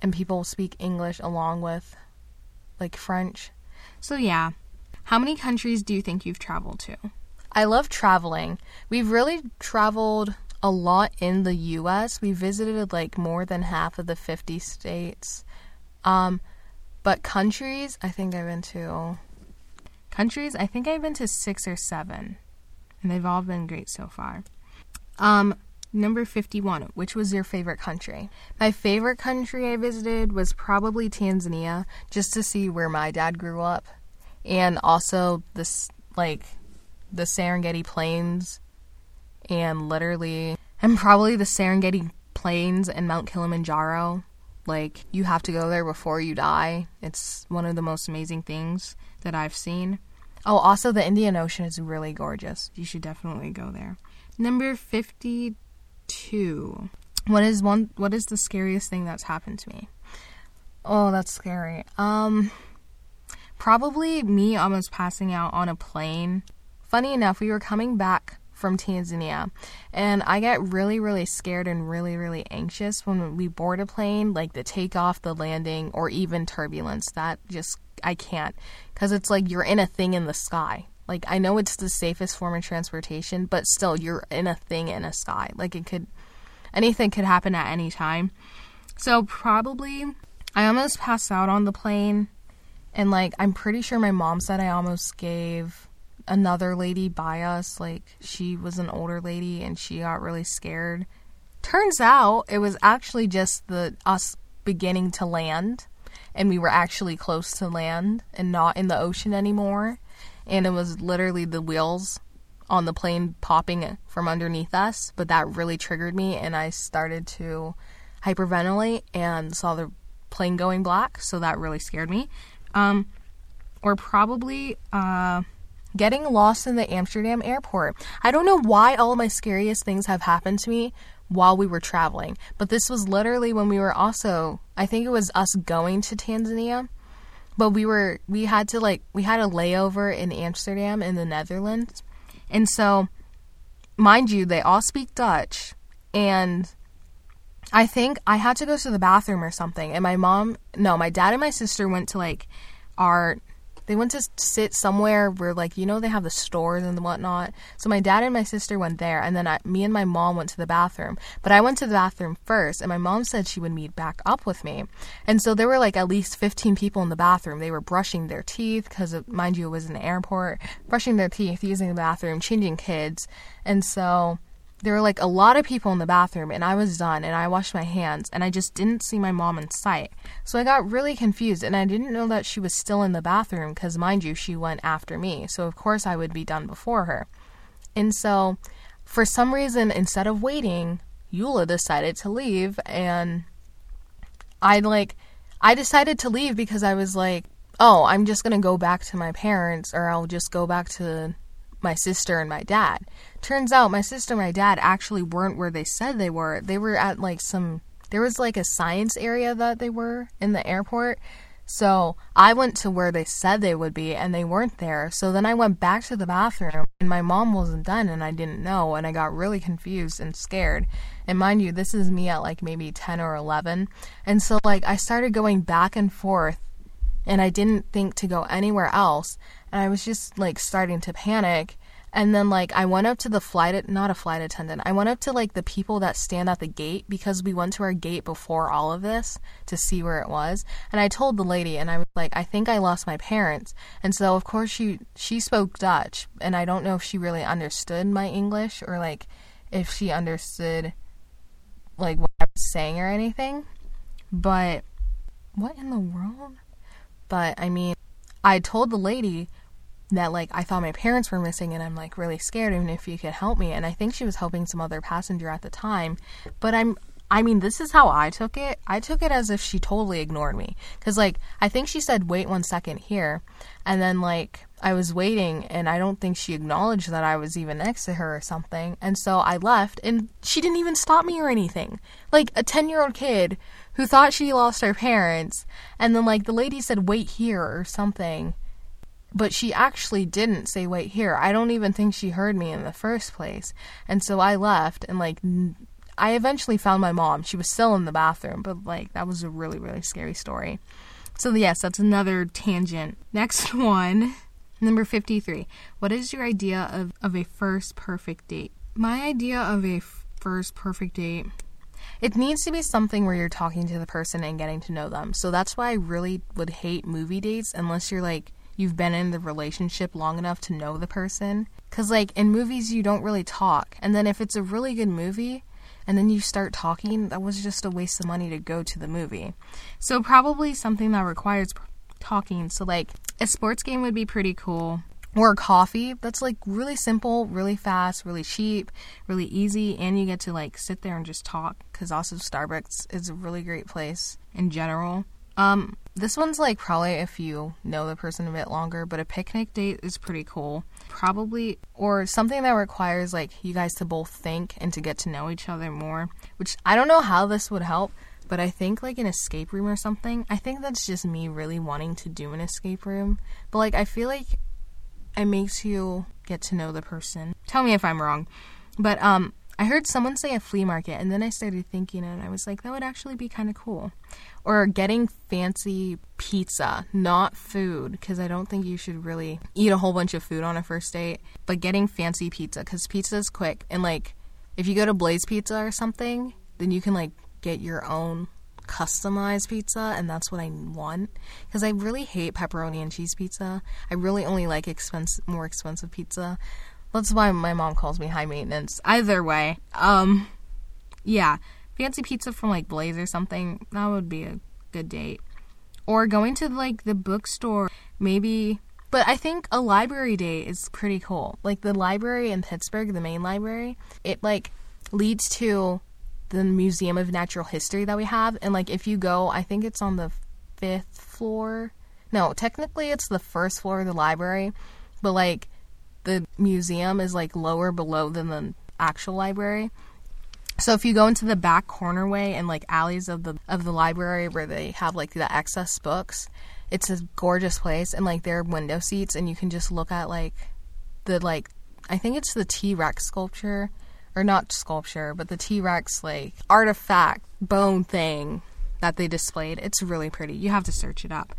And people speak English along with like French. So, yeah. How many countries do you think you've traveled to? I love traveling. We've really traveled a lot in the US. We visited like more than half of the 50 states. Um, but countries, I think I've been to. Countries, I think I've been to six or seven. And they've all been great so far. Um, Number 51. Which was your favorite country? My favorite country I visited was probably Tanzania, just to see where my dad grew up. And also this, like, the Serengeti Plains. And literally, and probably the Serengeti Plains and Mount Kilimanjaro. Like, you have to go there before you die. It's one of the most amazing things that I've seen. Oh, also, the Indian Ocean is really gorgeous. You should definitely go there. Number 50 two. What is one? What is the scariest thing that's happened to me? Oh, that's scary. Um, probably me almost passing out on a plane. Funny enough, we were coming back from Tanzania, and I get really, really scared and really, really anxious when we board a plane, like the takeoff, the landing, or even turbulence. That just I can't, because it's like you're in a thing in the sky. Like I know it's the safest form of transportation, but still you're in a thing in a sky. Like it could anything could happen at any time. So probably I almost passed out on the plane and like I'm pretty sure my mom said I almost gave another lady by us like she was an older lady and she got really scared. Turns out it was actually just the us beginning to land and we were actually close to land and not in the ocean anymore and it was literally the wheels on the plane popping from underneath us, but that really triggered me and I started to hyperventilate and saw the plane going black, so that really scared me. Um, or probably uh, getting lost in the Amsterdam airport. I don't know why all my scariest things have happened to me while we were traveling, but this was literally when we were also, I think it was us going to Tanzania. But we were, we had to like, we had a layover in Amsterdam in the Netherlands. And so, mind you, they all speak Dutch. And I think I had to go to the bathroom or something. And my mom, no, my dad and my sister went to like our they went to sit somewhere where like you know they have the stores and whatnot. So my dad and my sister went there and then I, me and my mom went to the bathroom. But i went to the bathroom first and my mom said she would meet back up with me. And so there were like at least 15 people in the bathroom. They were brushing their teeth because mind you it was an airport brushing their teeth using the bathroom changing kids. And so there were like a lot of people in the bathroom and I was done and I washed my hands and I just didn't see my mom in sight. So I got really confused and I didn't know that she was still in the bathroom because, mind you, she went after me. So, of course, I would be done before her. And so, for some reason, instead of waiting, Eula decided to leave and I like, I decided to leave because I was like, oh, I'm just going to go back to my parents or I'll just go back to my sister and my dad. Turns out my sister and my dad actually weren't where they said they were. They were at like some there was like a science area that they were in the airport. So I went to where they said they would be and they weren't there. So then I went back to the bathroom and my mom wasn't done and I didn't know and I got really confused and scared. And mind you, this is me at like maybe 10 or 11. And so like I started going back and forth and I didn't think to go anywhere else and I was just like starting to panic. And then like I went up to the flight not a flight attendant. I went up to like the people that stand at the gate because we went to our gate before all of this to see where it was. And I told the lady and I was like I think I lost my parents. And so of course she she spoke Dutch and I don't know if she really understood my English or like if she understood like what I was saying or anything. But what in the world? But I mean I told the lady that like I thought my parents were missing and I'm like really scared even if you could help me and I think she was helping some other passenger at the time but I'm I mean this is how I took it. I took it as if she totally ignored me cuz like I think she said wait one second here and then like I was waiting and I don't think she acknowledged that I was even next to her or something and so I left and she didn't even stop me or anything. Like a 10 year old kid who thought she lost her parents and then like the lady said wait here or something but she actually didn't say wait here i don't even think she heard me in the first place. And so i left and like i eventually found my mom. She was still in the bathroom but like that was a really really scary story. So yes that's another tangent. Next one number 53 what is your idea of, of a first perfect date? My idea of a first perfect date it needs to be something where you're talking to the person and getting to know them. So that's why I really would hate movie dates unless you're like you've been in the relationship long enough to know the person. Cuz like in movies you don't really talk. And then if it's a really good movie and then you start talking, that was just a waste of money to go to the movie. So probably something that requires talking. So like a sports game would be pretty cool or coffee that's like really simple, really fast, really cheap, really easy, and you get to like sit there and just talk because also Starbucks is a really great place in general. Um, this one's like probably if you know the person a bit longer, but a picnic date is pretty cool. Probably, or something that requires like you guys to both think and to get to know each other more, which I don't know how this would help, but I think like an escape room or something. I think that's just me really wanting to do an escape room, but like I feel like it makes you get to know the person. Tell me if I'm wrong. But um I heard someone say a flea market and then I started thinking and I was like that would actually be kind of cool. Or getting fancy pizza, not food cuz I don't think you should really eat a whole bunch of food on a first date, but getting fancy pizza cuz pizza is quick and like if you go to Blaze Pizza or something, then you can like get your own customized pizza, and that's what I want. Because I really hate pepperoni and cheese pizza. I really only like expensive, more expensive pizza. That's why my mom calls me high maintenance. Either way, um, yeah, fancy pizza from like Blaze or something. That would be a good date. Or going to like the bookstore, maybe. But I think a library day is pretty cool. Like the library in Pittsburgh, the main library, it like leads to the Museum of Natural History that we have. And like if you go, I think it's on the fifth floor. No, technically it's the first floor of the library, but like the museum is like lower below than the actual library. So if you go into the back corner way and like alleys of the of the library where they have like the excess books, it's a gorgeous place and like there are window seats and you can just look at like the like I think it's the T Rex sculpture or not sculpture, but the T Rex like artifact bone thing that they displayed. It's really pretty. You have to search it up.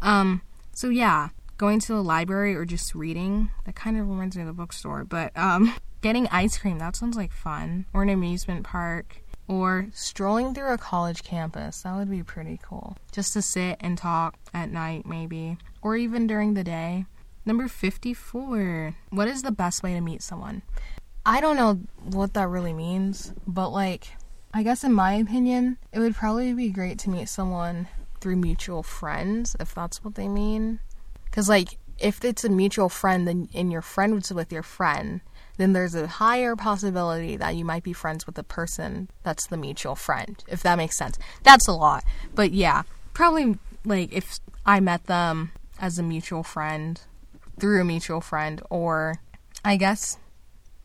Um, so yeah, going to the library or just reading that kind of reminds me of the bookstore. But um, getting ice cream that sounds like fun, or an amusement park. Or strolling through a college campus. That would be pretty cool. Just to sit and talk at night, maybe. Or even during the day. Number 54. What is the best way to meet someone? I don't know what that really means, but like, I guess in my opinion, it would probably be great to meet someone through mutual friends, if that's what they mean. Because, like, if it's a mutual friend then, and your friend was with your friend, then there's a higher possibility that you might be friends with the person that's the mutual friend, if that makes sense. That's a lot. But yeah, probably like if I met them as a mutual friend, through a mutual friend, or I guess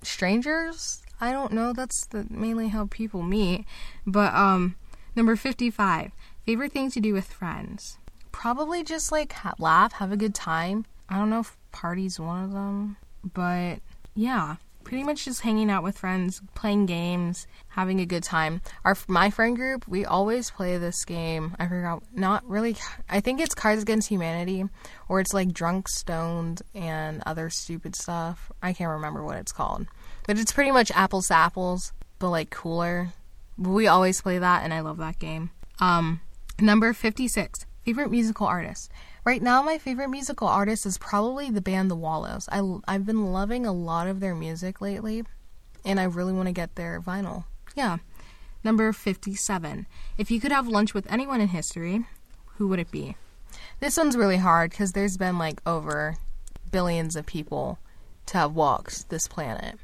strangers. I don't know. That's the, mainly how people meet. But um, number fifty-five, favorite thing to do with friends. Probably just like ha- laugh, have a good time. I don't know if party's one of them, but yeah, pretty much just hanging out with friends, playing games, having a good time. Our my friend group, we always play this game. I forgot, not really. I think it's Cards Against Humanity, or it's like Drunk, Stoned, and other stupid stuff. I can't remember what it's called. But it's pretty much apples to apples, but like cooler. We always play that, and I love that game. Um, number 56, favorite musical artist. Right now, my favorite musical artist is probably the band The Wallows. I, I've been loving a lot of their music lately, and I really want to get their vinyl. Yeah. Number 57. If you could have lunch with anyone in history, who would it be? This one's really hard because there's been like over billions of people to have walked this planet.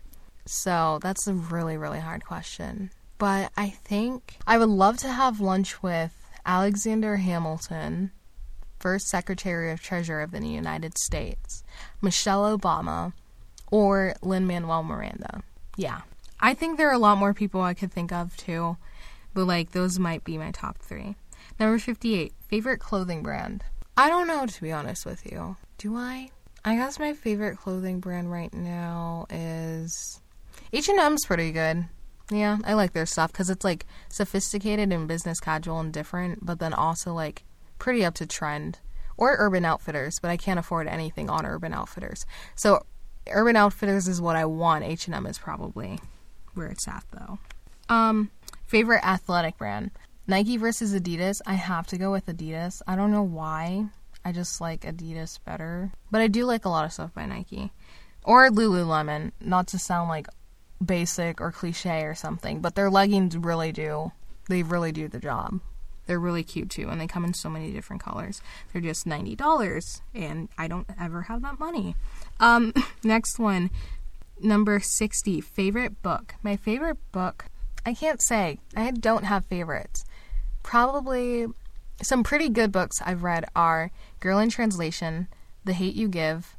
So that's a really, really hard question. But I think I would love to have lunch with Alexander Hamilton, first Secretary of Treasury of the United States, Michelle Obama, or Lin Manuel Miranda. Yeah. I think there are a lot more people I could think of too, but like those might be my top three. Number 58, favorite clothing brand. I don't know to be honest with you. Do I? I guess my favorite clothing brand right now is H&M's pretty good. Yeah, I like their stuff because it's like sophisticated and business casual and different, but then also like pretty up to trend. Or Urban Outfitters, but I can't afford anything on Urban Outfitters. So Urban Outfitters is what I want. H&M is probably where it's at though. Um, favorite athletic brand. Nike versus Adidas. I have to go with Adidas. I don't know why. I just like Adidas better. But I do like a lot of stuff by Nike. Or Lululemon, not to sound like basic or cliche or something, but their leggings really do. They really do the job. They're really cute too, and they come in so many different colors. They're just ninety dollars, and I don't ever have that money. Um, next one, number sixty, favorite book. My favorite book, I can't say. I don't have favorites. Probably some pretty good books I've read are Girl in Translation, The Hate You Give,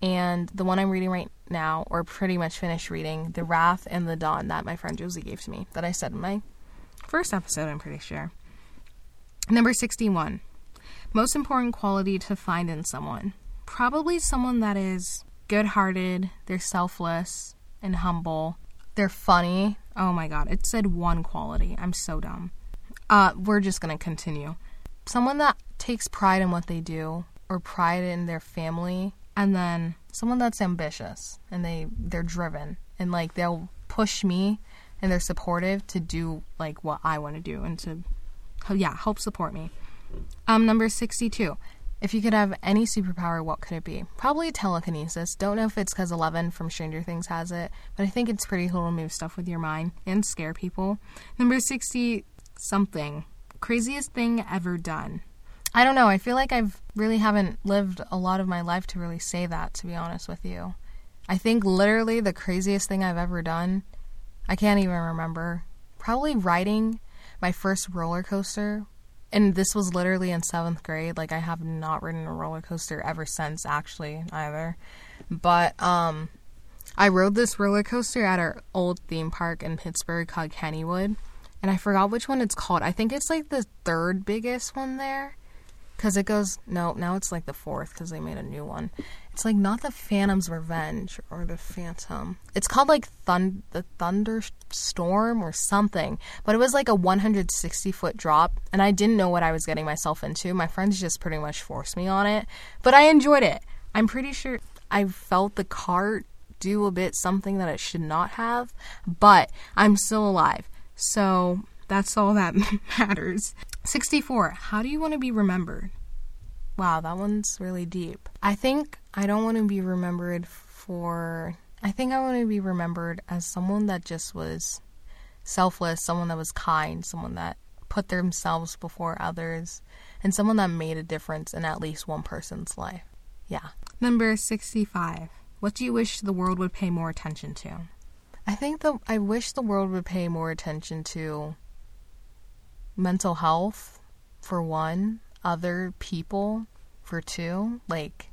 and the one I'm reading right now, or pretty much finished reading, The Wrath and the Dawn that my friend Josie gave to me, that I said in my first episode, I'm pretty sure. Number 61. Most important quality to find in someone. Probably someone that is good hearted, they're selfless and humble, they're funny. Oh my god, it said one quality. I'm so dumb. Uh, we're just gonna continue. Someone that takes pride in what they do, or pride in their family, and then someone that's ambitious and they they're driven and like they'll push me and they're supportive to do like what I want to do and to yeah, help support me. Um number 62. If you could have any superpower, what could it be? Probably telekinesis. Don't know if it's because Eleven from Stranger Things has it, but I think it's pretty cool to move stuff with your mind and scare people. Number 60 something. Craziest thing ever done. I don't know. I feel like I've really haven't lived a lot of my life to really say that, to be honest with you. I think literally the craziest thing I've ever done, I can't even remember. probably riding my first roller coaster. And this was literally in seventh grade. Like I have not ridden a roller coaster ever since, actually, either. But um, I rode this roller coaster at our old theme park in Pittsburgh called Kennywood, and I forgot which one it's called. I think it's like the third biggest one there. Because it goes, no, now it's like the fourth because they made a new one. It's like not the Phantom's Revenge or the Phantom. It's called like the Thunderstorm or something. But it was like a 160 foot drop, and I didn't know what I was getting myself into. My friends just pretty much forced me on it, but I enjoyed it. I'm pretty sure I felt the cart do a bit something that it should not have, but I'm still alive. So that's all that matters. 64. How do you want to be remembered? Wow, that one's really deep. I think I don't want to be remembered for. I think I want to be remembered as someone that just was selfless, someone that was kind, someone that put themselves before others, and someone that made a difference in at least one person's life. Yeah. Number 65. What do you wish the world would pay more attention to? I think the I wish the world would pay more attention to mental health for one, other people for two, like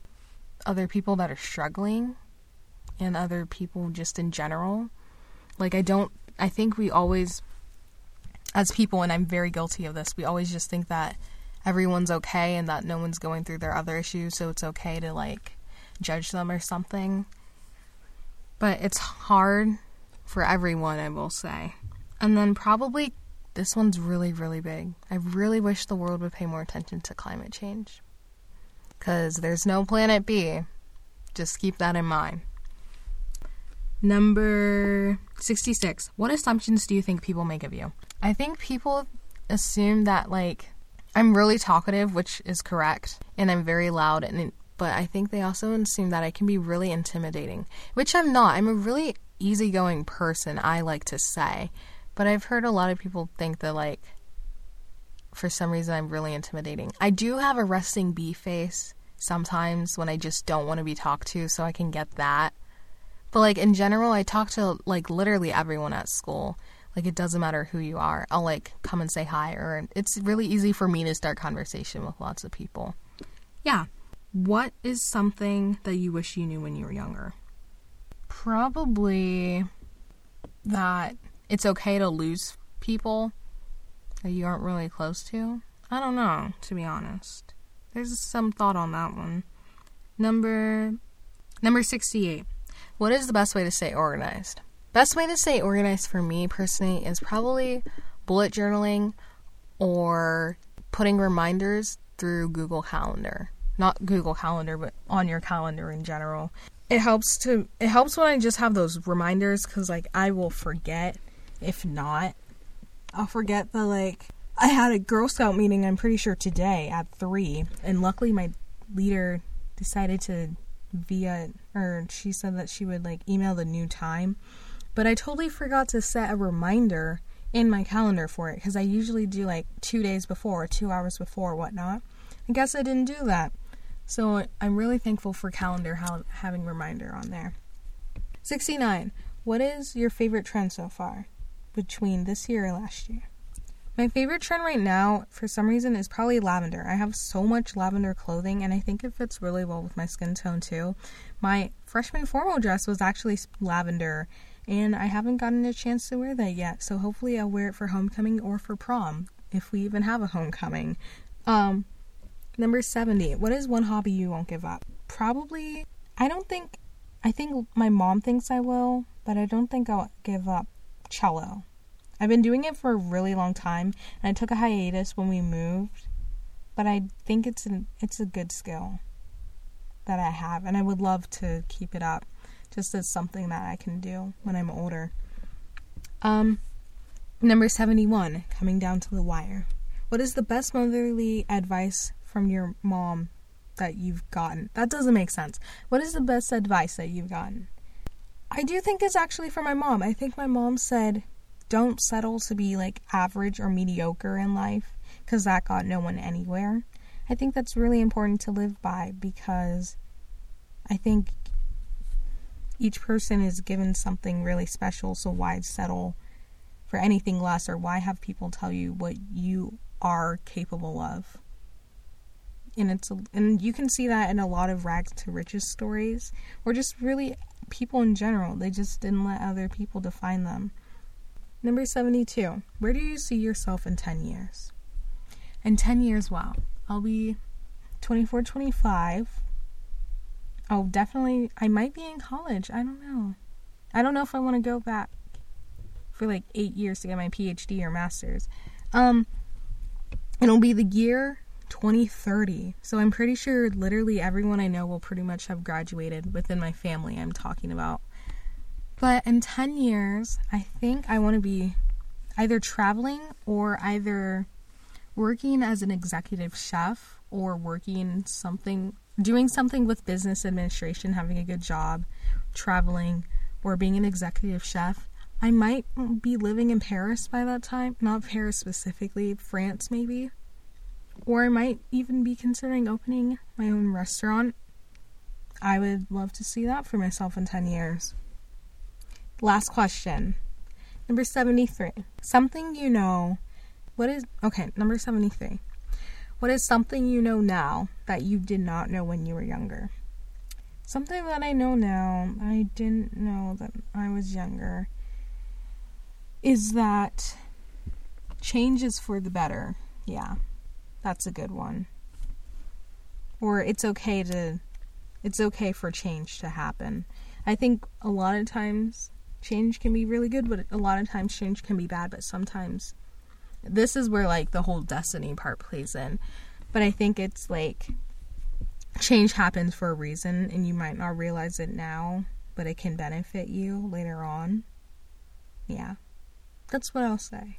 other people that are struggling and other people just in general. Like I don't I think we always as people and I'm very guilty of this, we always just think that everyone's okay and that no one's going through their other issues, so it's okay to like judge them or something. But it's hard for everyone, I will say. And then probably this one's really, really big. I really wish the world would pay more attention to climate change. Because there's no planet B. Just keep that in mind. Number 66. What assumptions do you think people make of you? I think people assume that, like, I'm really talkative, which is correct, and I'm very loud, and but I think they also assume that I can be really intimidating, which I'm not. I'm a really easygoing person, I like to say. But I've heard a lot of people think that, like, for some reason, I'm really intimidating. I do have a resting bee face sometimes when I just don't want to be talked to, so I can get that. But, like, in general, I talk to, like, literally everyone at school. Like, it doesn't matter who you are. I'll, like, come and say hi, or it's really easy for me to start conversation with lots of people. Yeah. What is something that you wish you knew when you were younger? Probably that it's okay to lose people that you aren't really close to. I don't know, to be honest. There's some thought on that one. Number number 68. What is the best way to stay organized? Best way to stay organized for me personally is probably bullet journaling or putting reminders through Google Calendar. Not Google Calendar, but on your calendar in general. It helps to it helps when I just have those reminders cuz like I will forget if not, I'll forget the like. I had a Girl Scout meeting, I'm pretty sure today at 3, and luckily my leader decided to via or she said that she would like email the new time but i totally forgot to set a reminder in my calendar for it because i usually do like two days before two hours before whatnot. I guess i didn't do that. So i'm really thankful for calendar having reminder on there. 69 what is your favorite trend so far between this year and last year. My favorite trend right now, for some reason, is probably lavender. I have so much lavender clothing, and I think it fits really well with my skin tone too. My freshman formal dress was actually lavender, and I haven't gotten a chance to wear that yet. So hopefully, I'll wear it for homecoming or for prom, if we even have a homecoming. Um, number seventy. What is one hobby you won't give up? Probably. I don't think. I think my mom thinks I will, but I don't think I'll give up cello. I've been doing it for a really long time, and I took a hiatus when we moved, but I think it's an it's a good skill that I have, and I would love to keep it up, just as something that I can do when I'm older. Um, number seventy-one, coming down to the wire. What is the best motherly advice from your mom that you've gotten? That doesn't make sense. What is the best advice that you've gotten? I do think it's actually for my mom. I think my mom said, don't settle to be like average or mediocre in life because that got no one anywhere. I think that's really important to live by because I think each person is given something really special, so why settle for anything less or why have people tell you what you are capable of and it's a, and you can see that in a lot of rags to riches stories or just really people in general. They just didn't let other people define them. Number 72 where do you see yourself in 10 years? In 10 years wow i'll be 24 25 oh definitely i might be in college. I don't know. I don't know if i want to go back for like eight years to get my phd or master's. Um it'll be the year 2030. So I'm pretty sure literally everyone I know will pretty much have graduated within my family I'm talking about. But in 10 years, I think I want to be either traveling or either working as an executive chef or working something doing something with business administration, having a good job, traveling or being an executive chef. I might be living in Paris by that time, not Paris specifically, France maybe. Or I might even be considering opening my own restaurant. I would love to see that for myself in 10 years. Last question. Number 73. Something you know. What is. Okay, number 73. What is something you know now that you did not know when you were younger? Something that I know now, I didn't know that I was younger, is that change is for the better. Yeah. That's a good one. Or it's okay to it's okay for change to happen. I think a lot of times change can be really good, but a lot of times change can be bad, but sometimes this is where like the whole destiny part plays in. But I think it's like change happens for a reason and you might not realize it now, but it can benefit you later on. Yeah. That's what I'll say.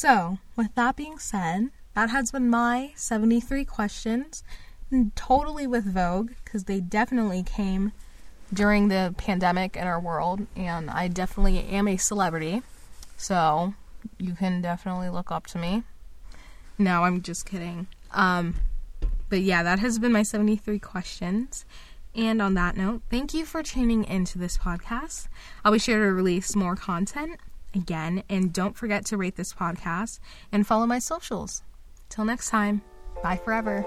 So, with that being said, that has been my 73 questions, totally with Vogue, because they definitely came during the pandemic in our world, and I definitely am a celebrity. So, you can definitely look up to me. No, I'm just kidding. Um, but yeah, that has been my 73 questions. And on that note, thank you for tuning into this podcast. I'll be sure to release more content again. And don't forget to rate this podcast and follow my socials. Till next time, bye forever.